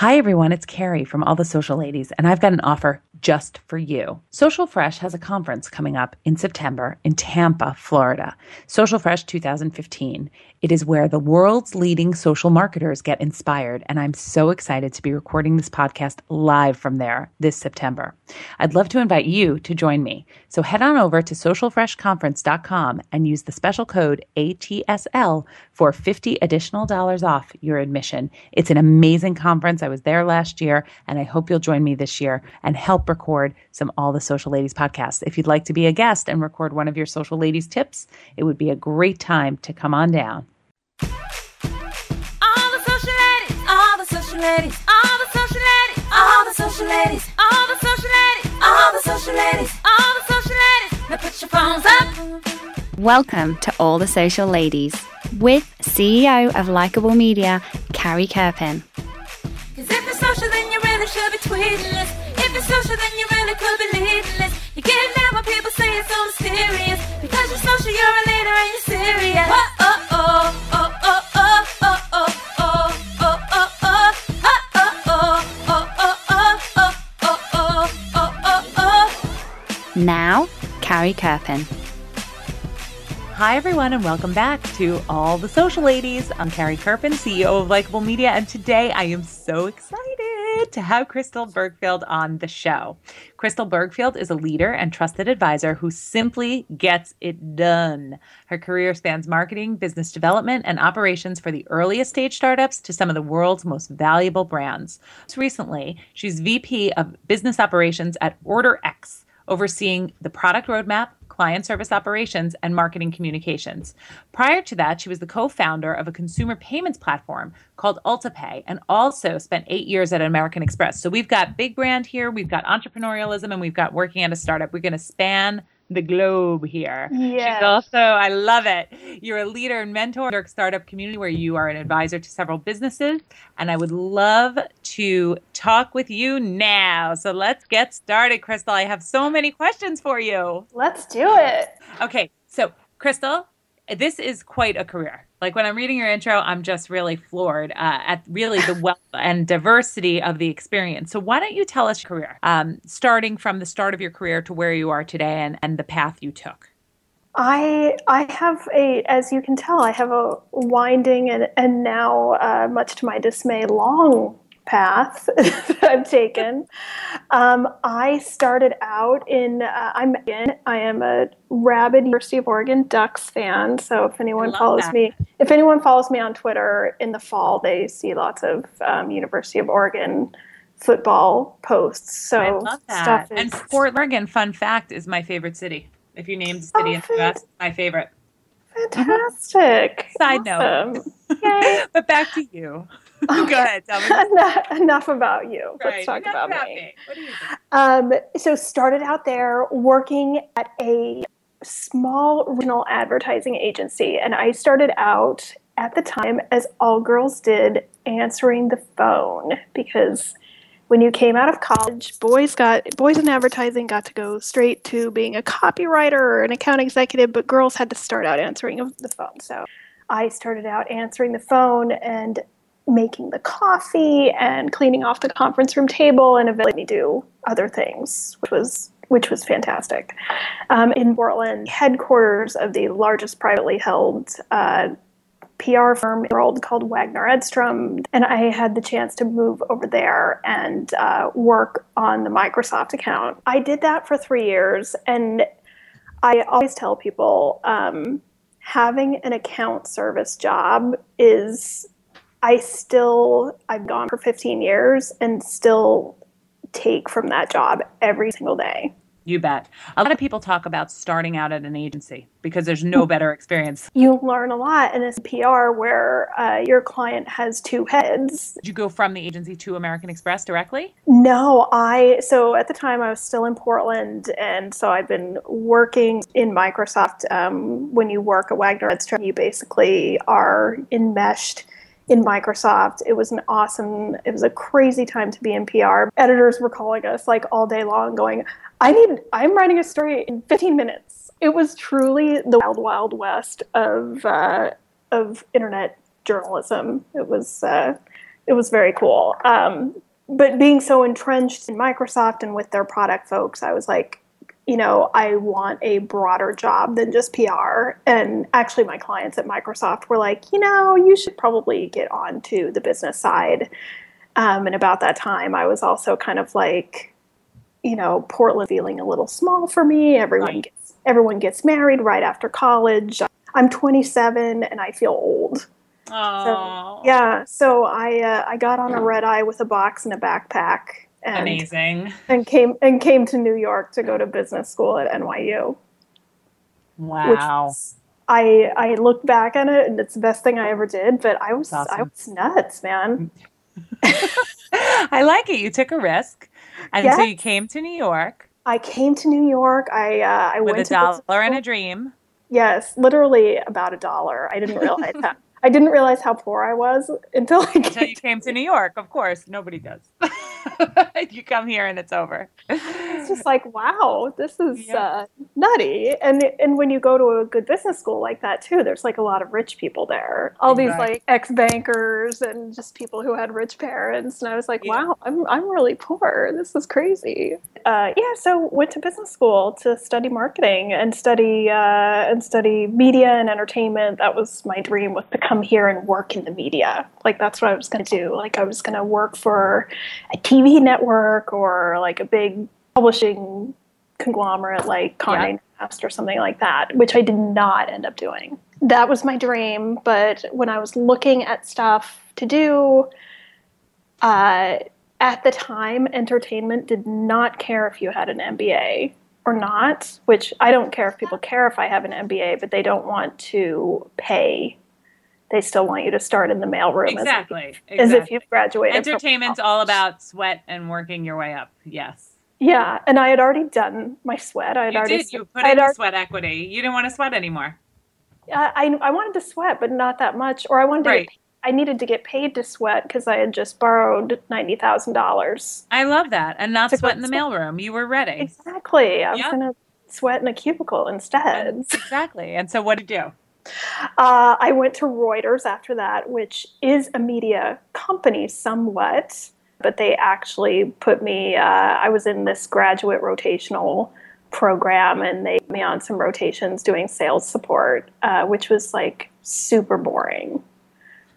Hi, everyone. It's Carrie from All the Social Ladies, and I've got an offer just for you. Social Fresh has a conference coming up in September in Tampa, Florida. Social Fresh 2015. It is where the world's leading social marketers get inspired, and I'm so excited to be recording this podcast live from there this September. I'd love to invite you to join me. So head on over to socialfreshconference.com and use the special code ATSL for 50 additional dollars off your admission. It's an amazing conference. I was there last year, and I hope you'll join me this year and help record some All the Social Ladies podcasts. If you'd like to be a guest and record one of your social ladies tips, it would be a great time to come on down. All the social ladies, all the social ladies, all the social ladies, all the social ladies, all the social ladies, all the social ladies, all the social ladies. Now put your phones up. Welcome to All the Social Ladies with CEO of Likeable Media, Carrie Kerpen. so mysterious. Because you're social, you're a leader and you're serious. Oh, oh, oh, oh, oh. Now, Carrie Kerpen. Hi, everyone, and welcome back to All the Social Ladies. I'm Carrie Kerpen, CEO of Likeable Media, and today I am so excited to have Crystal Bergfield on the show. Crystal Bergfield is a leader and trusted advisor who simply gets it done. Her career spans marketing, business development, and operations for the earliest stage startups to some of the world's most valuable brands. Most recently, she's VP of Business Operations at OrderX, overseeing the product roadmap, client service operations, and marketing communications. Prior to that, she was the co founder of a consumer payments platform called UltaPay and also spent eight years at American Express. So we've got big brand here, we've got entrepreneurialism, and we've got working at a startup. We're going to span the globe here. Yes. She's also, I love it. You're a leader and mentor in the startup community where you are an advisor to several businesses. And I would love to talk with you now. So let's get started, Crystal. I have so many questions for you. Let's do it. Okay, so Crystal, this is quite a career. Like when I'm reading your intro, I'm just really floored uh, at really the wealth and diversity of the experience. So why don't you tell us your career, um, starting from the start of your career to where you are today and, and the path you took? I I have a, as you can tell, I have a winding and and now, uh, much to my dismay, long path that I've taken. Um, I started out in uh, I'm in, I am a rabid University of Oregon Ducks fan. So if anyone follows that. me, if anyone follows me on Twitter in the fall, they see lots of um, University of Oregon football posts. So I love that. stuff And is Portland, Oregon, fun fact, is my favorite city. If you named a city Oh, in the US, my favorite. fantastic. Side note. Awesome. Yay. but back to you. Go ahead, tell me. enough, enough about you. Right, Let's talk enough about, me. What do you think? Um, so started out there working at a small regional advertising agency, and I started out at the time as all girls did, answering the phone because when you came out of college, boys got boys in advertising got to go straight to being a copywriter or an account executive, but girls had to start out answering the phone. So I started out answering the phone and making the coffee and cleaning off the conference room table and eventually do other things, which was which was fantastic. Um, in Portland, headquarters of the largest privately held uh, PR firm in the world called Waggener Edstrom, and I had the chance to move over there and uh, work on the Microsoft account. I did that for three years, and I always tell people um, having an account service job is. I still, I've gone for 15 years and still take from that job every single day. You bet. A lot of people talk about starting out at an agency because there's no better experience. You learn a lot in a PR where uh, your client has two heads. Did you go from the agency to American Express directly? No, I so at the time I was still in Portland, and so I've been working in Microsoft. Um, when you work at Waggener Edstrom, you basically are enmeshed in Microsoft. It was an awesome, it was a crazy time to be in PR. Editors were calling us like all day long, going, "I need, I'm writing a story in 15 minutes." It was truly the wild, wild west of uh, of internet journalism. It was. Uh, it was very cool. Um, but being so entrenched in Microsoft and with their product folks, I was like, you know, I want a broader job than just PR. And actually, my clients at Microsoft were like, you know, you should probably get on to the business side. Um, and about that time, I was also kind of like, you know, Portland feeling a little small for me. Everyone gets everyone gets married right after college. I'm 27 and I feel old. Oh, Yeah, so I uh, I got on a red eye with a box and a backpack and amazing. and came and came to New York to go to business school at NYU. Wow. was- I I look back on it and it's the best thing I ever did, but I was That's I was nuts, man. I like it. You took a risk, and so you came to New York I came to New York. I uh, I with went a dollar and a dream. Yes, literally about a dollar. I didn't realize that. I didn't realize how poor I was until I Until you came to New York, of course. Nobody does. you come here and it's over. it's just like wow this is Yeah. uh, nutty and and when you go to a good business school like that too there's like a lot of rich people there all these Exactly. like ex-bankers and just people who had rich parents and i was like Yeah. wow i'm, I'm really poor this is crazy uh, yeah so went to business school to study marketing and study uh, and study media and entertainment that was my dream was to come here and work in the media like that's what i was going to do like i was going to work for a tv network or like a big publishing conglomerate like Condé Nast or something like that, which I did not end up doing. That was my dream, but when I was looking at stuff to do, uh, at the time, entertainment did not care if you had an MBA or not, which I don't care if people care if I have an MBA, but they don't want to pay. They still want you to start in the mailroom as Exactly. as, if you've graduated. from Entertainment's all about sweat and working your way up. Yes. Yeah, and I had already done my sweat. I had You already did. You put I had in already- sweat equity. You didn't want to sweat anymore. I, I I wanted to sweat, but not that much. Or I wanted to Right. get, I needed to get paid to sweat because I had just borrowed ninety thousand dollars. I love that. And not sweat in the mailroom. You were ready. Exactly. I was Yep. gonna sweat in a cubicle instead. Exactly. And so what did you do? Uh, I went to Reuters after that, which is a media company somewhat, but they actually put me. Uh, I was in this graduate rotational program, and they put me on some rotations doing sales support, uh, which was like super boring.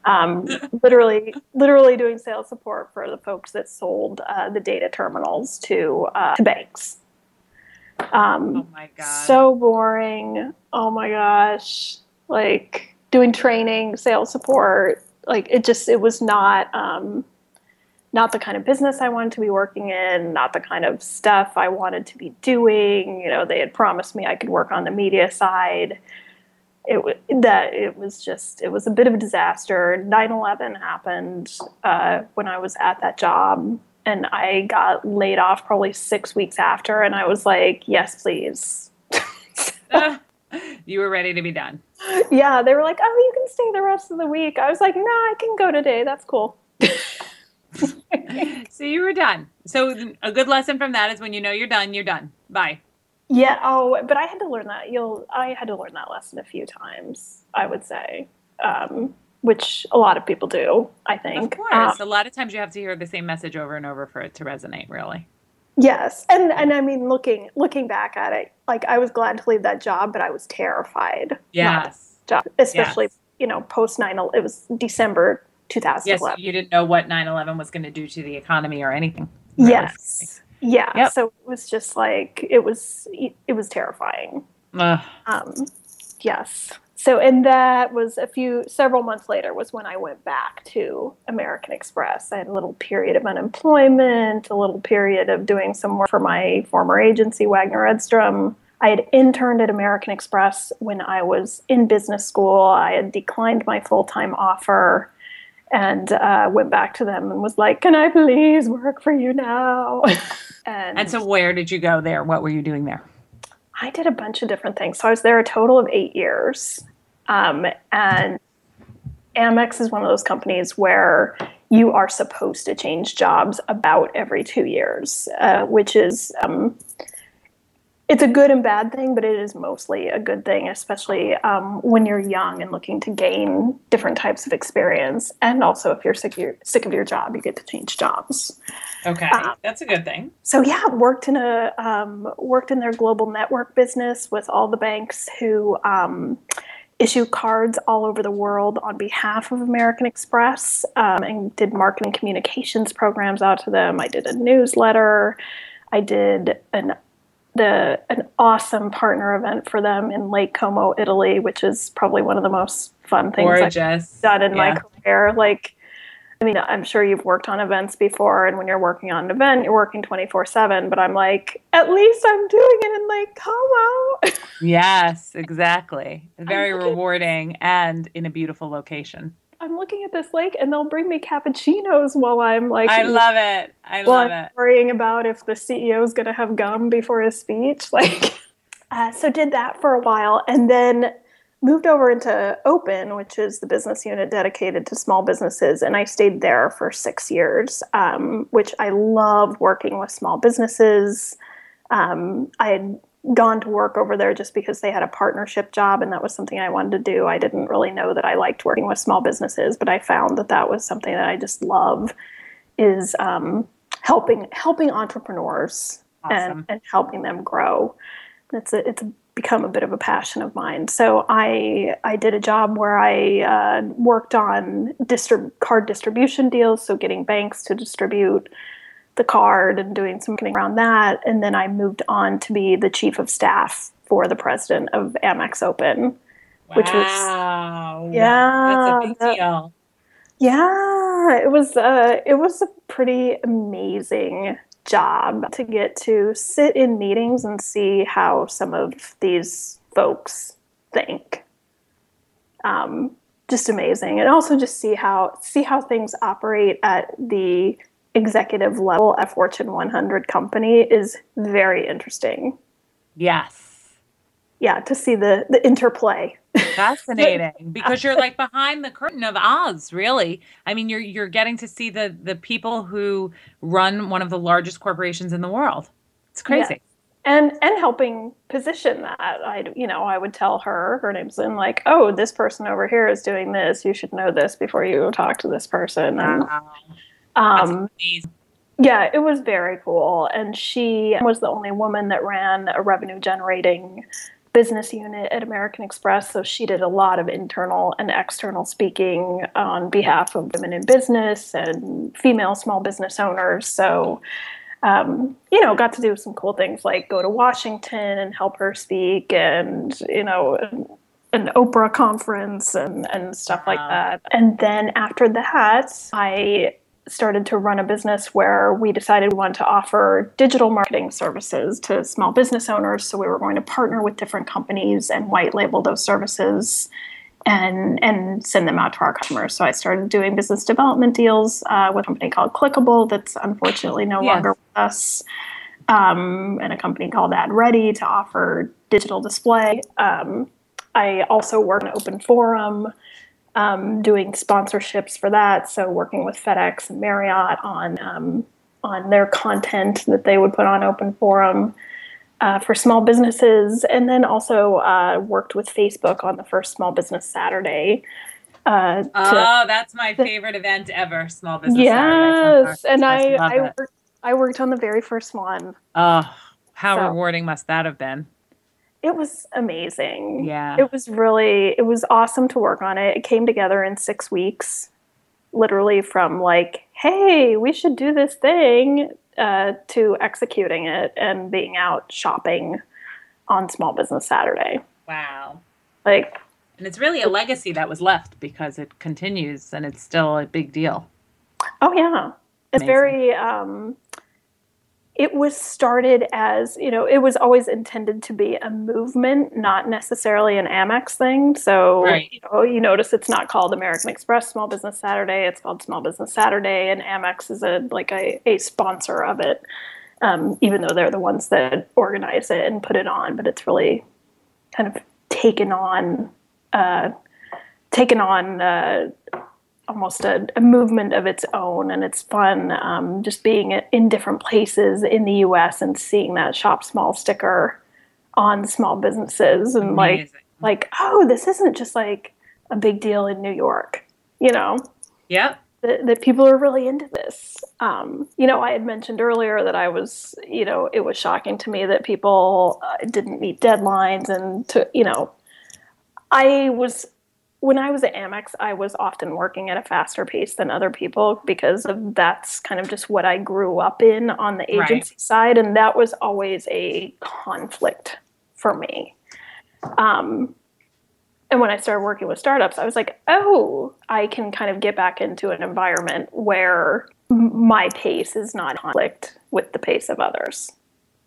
Um, literally, literally doing sales support for the folks that sold uh, the data terminals to uh, to banks. Um, Oh my God. so boring. Oh my gosh. Like doing training, sales support, like it just it was not um not the kind of business I wanted to be working in, not the kind of stuff I wanted to be doing. You know, they had promised me I could work on the media side. It that it was just it was a bit of a disaster. 9/11 happened uh, when I was at that job, and I got laid off probably six weeks after, and I was like, "Yes, please." Ah, you were ready to be done. yeah, they were like, "Oh, you can stay the rest of the week." I was like, "No, I can go today. That's cool." So you were done. So a good lesson from that is when you know you're done, you're done. Bye. Yeah. Oh, but I had to learn that. You'll. I had to learn that lesson a few times. I would say, um, which a lot of people do. I think. Of course. Um, a lot of times you have to hear the same message over and over for it to resonate, really. Yes, and and I mean, looking looking back at it, like I was glad to leave that job, but I was terrified. Yes. Job, especially Yes. you know post nine. It was December two thousand Yes, you didn't know what 9 11 was going to do to the economy or anything. Yes. Yeah. Yep. So it was just like it was it was terrifying. Ugh. Um, yes. So and that was a few several months later was when I went back to American Express. I had a little period of unemployment, a little period of doing some work for my former agency Waggener Edstrom. I had interned at American Express when I was in business school. I had declined my full time offer and uh, went back to them and was like, "Can I please work for you now?" and, And so, where did you go there? What were you doing there? I did a bunch of different things. So I was there a total of eight years, um, and Amex is one of those companies where you are supposed to change jobs about every two years, uh, which is um, it's a good and bad thing, but it is mostly a good thing, especially um, when you're young and looking to gain different types of experience. And also, if you're sick, you're sick of your job, you get to change jobs. Okay, Um, that's a good thing. So yeah, worked in a um, worked in their global network business with all the banks who um, issue cards all over the world on behalf of American Express, um, and did marketing communications programs out to them. I did a newsletter. I did an the an awesome partner event for them in Lake Como, Italy, which is probably one of the most fun things I've done in my career. Like, I mean, I'm sure you've worked on events before, and when you're working on an event, you're working 24 7. But I'm like, at least I'm doing it in Lake Como. Yes, exactly. Very looking- rewarding and in a beautiful location. I'm looking at this lake, and they'll bring me cappuccinos while I'm like, I love it. I love I'm it. worrying about if the CEO is going to have gum before his speech. Like, uh, so did that for a while, and then moved over into Open, which is the business unit dedicated to small businesses, and I stayed there for six years, um, which I love working with small businesses. Um, I had gone to work over there just because they had a partnership job and that was something I wanted to do. I didn't really know that I liked working with small businesses, but I found that that was something that I just love is um, helping helping entrepreneurs and, Awesome. and helping them grow. It's a, it's become a bit of a passion of mine. So I I did a job where I uh, worked on distrib- card distribution deals, so getting banks to distribute the card and doing some marketing around that. And then I moved on to be the chief of staff for the president of Amex Open. which was- Wow. Yeah, That's a big that- deal. Yeah, it was uh, it was a pretty amazing job to get to sit in meetings and see how some of these folks think. Um, just amazing, and also just see how see how things operate at the executive level at Fortune 100 company is very interesting. Yes. Yeah, to see the the interplay. Fascinating because you're like behind the curtain of Oz, really. I mean, you're you're getting to see the the people who run one of the largest corporations in the world. It's crazy. and and helping position that i you know i would tell her her name's in like oh this person over here is doing this you should know this before you talk to this person and Wow. Um yeah it was very cool and she was the only woman that ran a revenue generating business unit at american express so she did a lot of internal and external speaking on behalf of women in business and female small business owners so um, you know, got to do some cool things like go to Washington and help her speak, and you know, an, Oprah conference and and stuff like that. And then after that, I started to run a business where we decided we wanted to offer digital marketing services to small business owners. So we were going to partner with different companies and white label those services and and send them out to our customers. So I started doing business development deals uh, with a company called Clickable that's unfortunately no Yes. longer with us, um, and a company called Ad Ready to offer digital display. Um, I also work in Open Forum. Um, doing sponsorships for that, so working with FedEx and Marriott on um, on their content that they would put on Open Forum uh, for small businesses, and then also uh, worked with Facebook on the first Small Business Saturday. Uh, to, Oh, that's my favorite event ever. Small business. Saturday. yes, and I love I worked, I worked on the very first one. Oh, how So- rewarding must that have been? It was amazing. Yeah. It was really it was awesome to work on it. It came together in six weeks, literally from like, hey, we should do this thing, uh, to executing it and being out shopping on Small Business Saturday. Wow. Like And it's really a legacy that was left because it continues and it's still a big deal. Oh yeah, it's Amazing. very. Um, it was started as you know, it was always intended to be a movement, not necessarily an Amex thing. So Right. you know, you notice it's not called American Express Small Business Saturday; it's called Small Business Saturday, and Amex is a like a, a sponsor of it. Um, even though they're the ones that organize it and put it on, but it's really kind of taken on, uh, taken on. Uh, almost a, a movement of its own and it's fun um, just being in different places in the us and seeing that shop small sticker on small businesses and like Amazing. like oh this isn't just like a big deal in New York, you know yeah that, that people are really into this. Um, you know, I had mentioned earlier that I was, you know, it was shocking to me that people uh, didn't meet deadlines and to, you know, I was when I was at Amex, I was often working at a faster pace than other people because of that's kind of just what I grew up in on the Right. agency side, and that was always a conflict for me. Um, and when I started working with startups, I was like, oh, I can kind of get back into an environment where m- my pace is not conflict with the pace of others.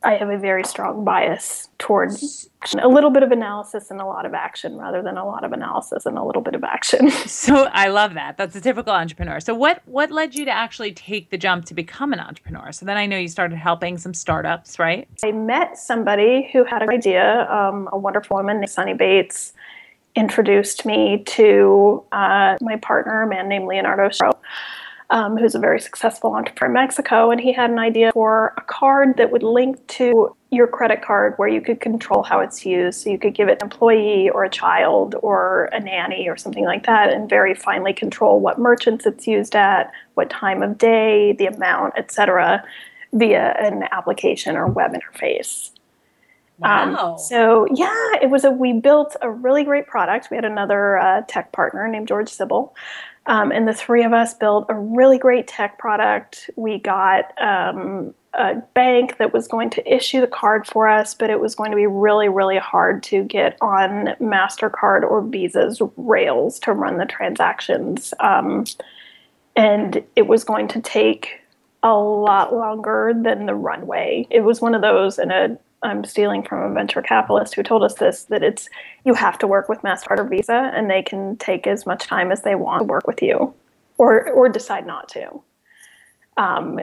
I have a very strong bias towards a little bit of analysis and a lot of action rather than a lot of analysis and a little bit of action. So I love that. That's a typical entrepreneur. So what what led you to actually take the jump to become an entrepreneur? So then I know you started helping some startups, right? I met somebody who had an idea, um, a wonderful woman named Sunny Bates introduced me to uh, my partner, a man named Leonardo Stro, um, who's a very successful entrepreneur in Mexico. And he had an idea for a card that would link to your credit card where you could control how it's used. So you could give it an employee or a child or a nanny or something like that and very finely control what merchants it's used at, what time of day, the amount, etc via an application or web interface. Um, so yeah, it was a we built a really great product. We had another uh, tech partner named George Sybil, um, and the three of us built a really great tech product. We got um, a bank that was going to issue the card for us, but it was going to be really, really hard to get on Mastercard or Visa's rails to run the transactions, um, and it was going to take a lot longer than the runway. It was one of those, and a I'm stealing from a venture capitalist who told us this that it's you have to work with Mastercard or Visa, and they can take as much time as they want to work with you, or or decide not to. Um,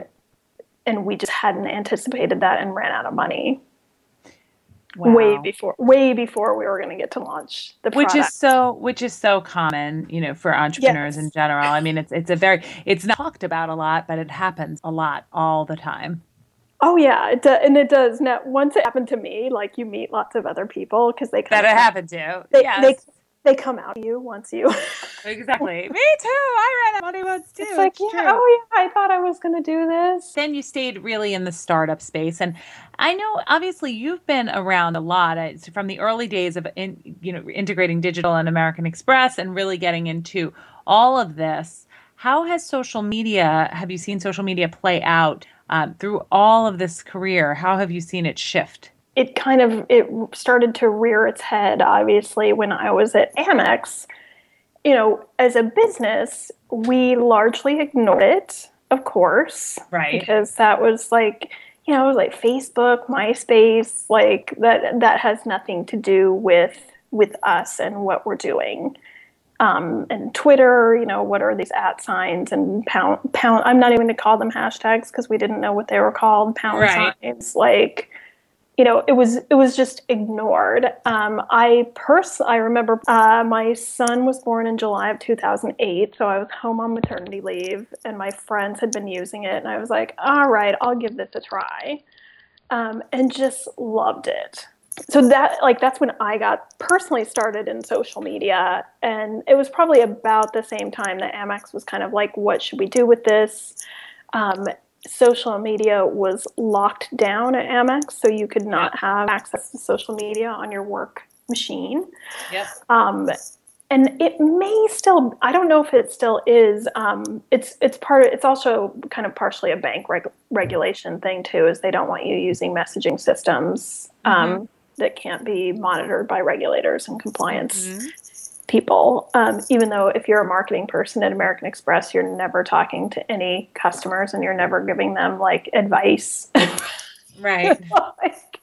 and we just hadn't anticipated that and ran out of money. Way before way before we were going to get to launch the which is so which is so common you know for entrepreneurs in general. I mean it's it's a very it's not talked about a lot but it happens a lot all the time oh yeah, it do, and it does. Now, once it happened to me, like you meet lots of other people because they kind that it happened to They, yes they they come out to you once you. exactly me too i ran out money once too it's like, It's yeah, true. oh yeah, I thought I was going to do this. then you stayed really in the startup space and i know obviously you've been around a lot uh, it's from the early days of in, you know integrating digital and american express and really getting into all of this how has social media have you seen social media play out um, through all of this career how have you seen it shift? It kind of it started to rear its head obviously when i was at amex. You know as a business we largely ignored it of course Right. because that was like you know it was like facebook myspace like that that has nothing to do with with us and what we're doing um, and Twitter, you know, what are these at signs and pound pound? I'm not even going to call them hashtags because we didn't know what they were called. Pound Right. signs, like, you know, it was it was just ignored. Um, I pers I remember uh, my son was born in July of 2008, so I was home on maternity leave, and my friends had been using it, and I was like, all right, I'll give this a try, um, and just loved it so that like that's when I got personally started in social media, and it was probably about the same time that Amex was kind of like, what should we do with this? Um, social media was locked down at Amex, so you could not have access to social media on your work machine. yep Um, and it may still i don't know if it still is um, it's it's part of it's also kind of partially a bank reg- regulation thing too is they don't want you using messaging systems um, that can't be monitored by regulators and compliance people. Um, even though if you're a marketing person at american express you're never talking to any customers and you're never giving them like advice. Right. Like,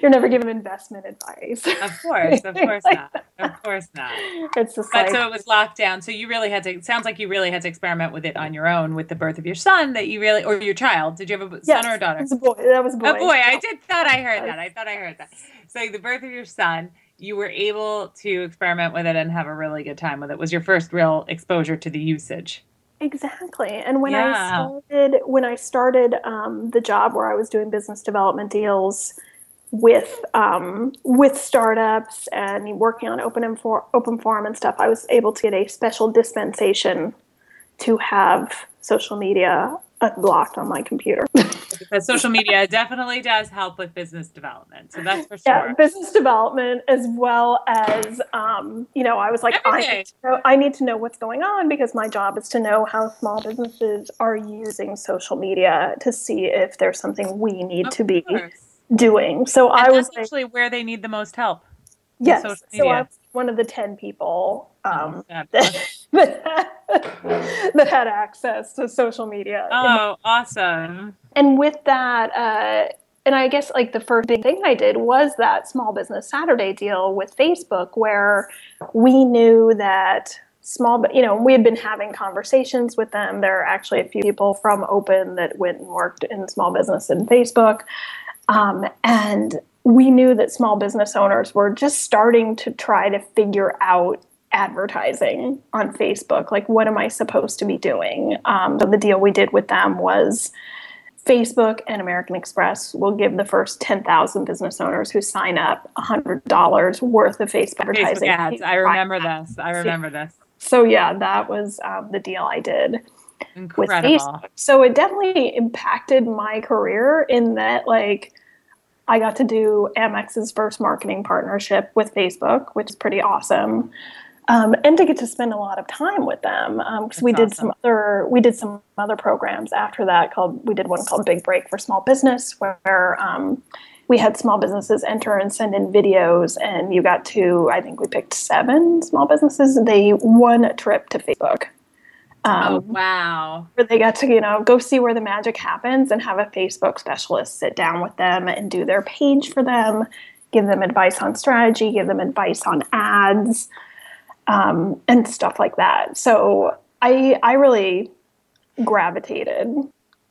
you're never giving investment advice. Of course of course not of course not it's just But like so it was locked down. So you really had to. It sounds like you really had to experiment with it on your own with the birth of your son. That you really, or your child. Did you have a Yes, son or a daughter? it was a boy. That was a boy. A boy. I did thought I heard that. I thought I heard that. So the birth of your son, you were able to experiment with it and have a really good time with it. Was your first real exposure to the usage? Exactly. And when Yeah. I started, when I started um, the job where I was doing business development deals, with um, with startups and working on open Infor- open forum and stuff, I was able to get a special dispensation to have social media unblocked on my computer. because social media definitely does help with business development. So that's for sure. yeah, business development as well as um, you know, I was like, I need, to know, I need to know what's going on because my job is to know how small businesses are using social media to see if there's something we need Of to be course. Doing. So And I was that's like, actually where they need the most help. yes. So I was one of the ten people um, Yeah. that, that had access to social media. Oh, awesome. and with that uh, and i guess like the first big thing i did was that small business saturday deal with facebook where we knew that small bu- you know we had been having conversations with them there are actually a few people from open that went and worked in small business in facebook um, and we knew that small business owners were just starting to try to figure out advertising on Facebook. Like, what am I supposed to be doing? Um, so the deal we did with them was Facebook and American Express will give the first 10,000 business owners who sign up $100 worth of Facebook Facebook advertising. ads. I remember this. I remember this. So, yeah, that was um, the deal I did with Facebook. So it definitely impacted my career in that like I got to do Amex's first marketing partnership with Facebook, which is pretty awesome. Um, and to get to spend a lot of time with them because we That's did some other we did some other programs after that called we did one called Big Break for Small Business where um, we had small businesses enter and send in videos and you got to I think we picked seven small businesses they won a trip to Facebook. Um, Oh, wow. where they got to you know go see where the magic happens and have a facebook specialist sit down with them and do their page for them give them advice on strategy give them advice on ads um, and stuff like that so i i really gravitated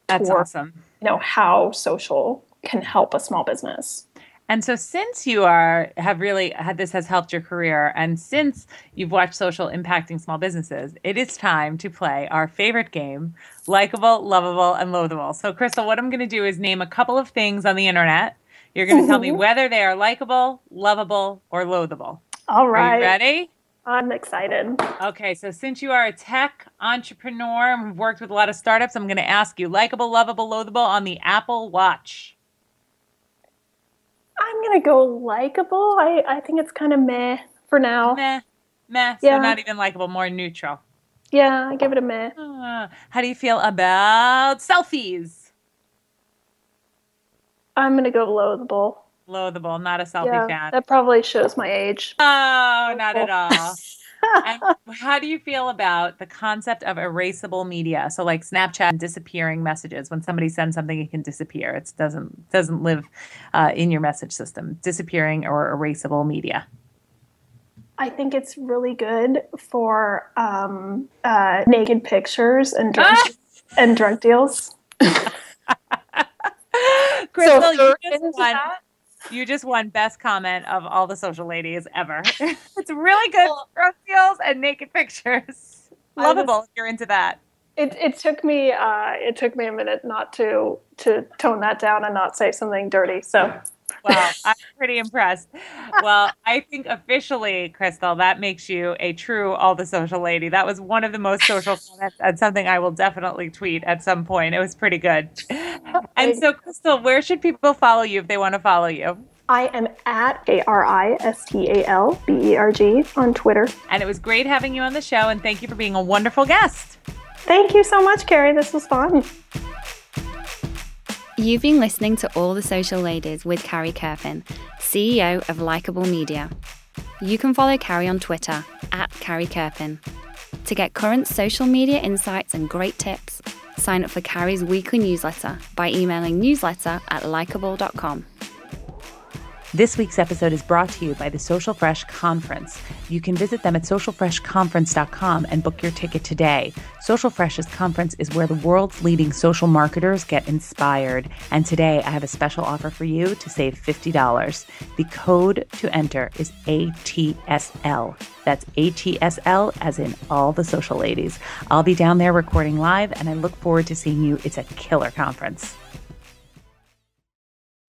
That's toward, awesome. you know how social can help a small business And so since you are have really had this has helped your career and since you've watched social impacting small businesses, it is time to play our favorite game, likable, lovable, and loathable. So Crystal, what I'm going to do is name a couple of things on the internet. You're going to tell me mm-hmm. whether they are likable, lovable, or loathable. All right. Are you ready? i'm excited Okay, so since you are a tech entrepreneur and worked with a lot of startups, I'm going to ask you likable, lovable, loathable on the Apple Watch. I'm gonna go likable i i think it's kind of meh for now Meh, meh. Yeah. So not even likable, more neutral. yeah i give it a meh Ah, how do you feel about selfies? i'm gonna go loathable Loathable, not a selfie yeah, fan. that probably shows my age. Oh, not at all. and how do you feel about the concept of erasable media? So like Snapchat disappearing messages. When somebody sends something, it can disappear. It doesn't doesn't live uh, in your message system. Disappearing or erasable media. I think it's really good for um, uh, naked pictures and drug, Ah! and drug deals. Crystal, So you you're just won. that? You just won best comment of all the social ladies ever. it's really good drug deals and naked pictures. I was- Lovable if you're into that. It, it took me uh, it took me a minute not to to tone that down and not say something dirty. So Well, I'm pretty impressed. Well, I think officially, Crystal, that makes you a true all the social lady. That was one of the most social comments and something I will definitely tweet at some point. It was pretty good. And so, Crystal, where should people follow you if they want to follow you? I am at A R I S T A L B E R G on Twitter. And it was great having you on the show, and thank you for being a wonderful guest. Thank you so much, Carrie. This was fun. You've been listening to All the Social Ladies with Carrie Kerpen, CEO of Likeable Media. You can follow Carrie on Twitter at Carrie Kerpen. To get current social media insights and great tips, sign up for Carrie's weekly newsletter by emailing newsletter at likable.com. This week's episode is brought to you by the Social Fresh Conference. You can visit them at socialfreshconference.com and book your ticket today. Social Fresh's conference is where the world's leading social marketers get inspired. And today I have a special offer for you to save $50. The code to enter is ATSL. That's ATSL as in all the social ladies. I'll be down there recording live and I look forward to seeing you. It's a killer conference.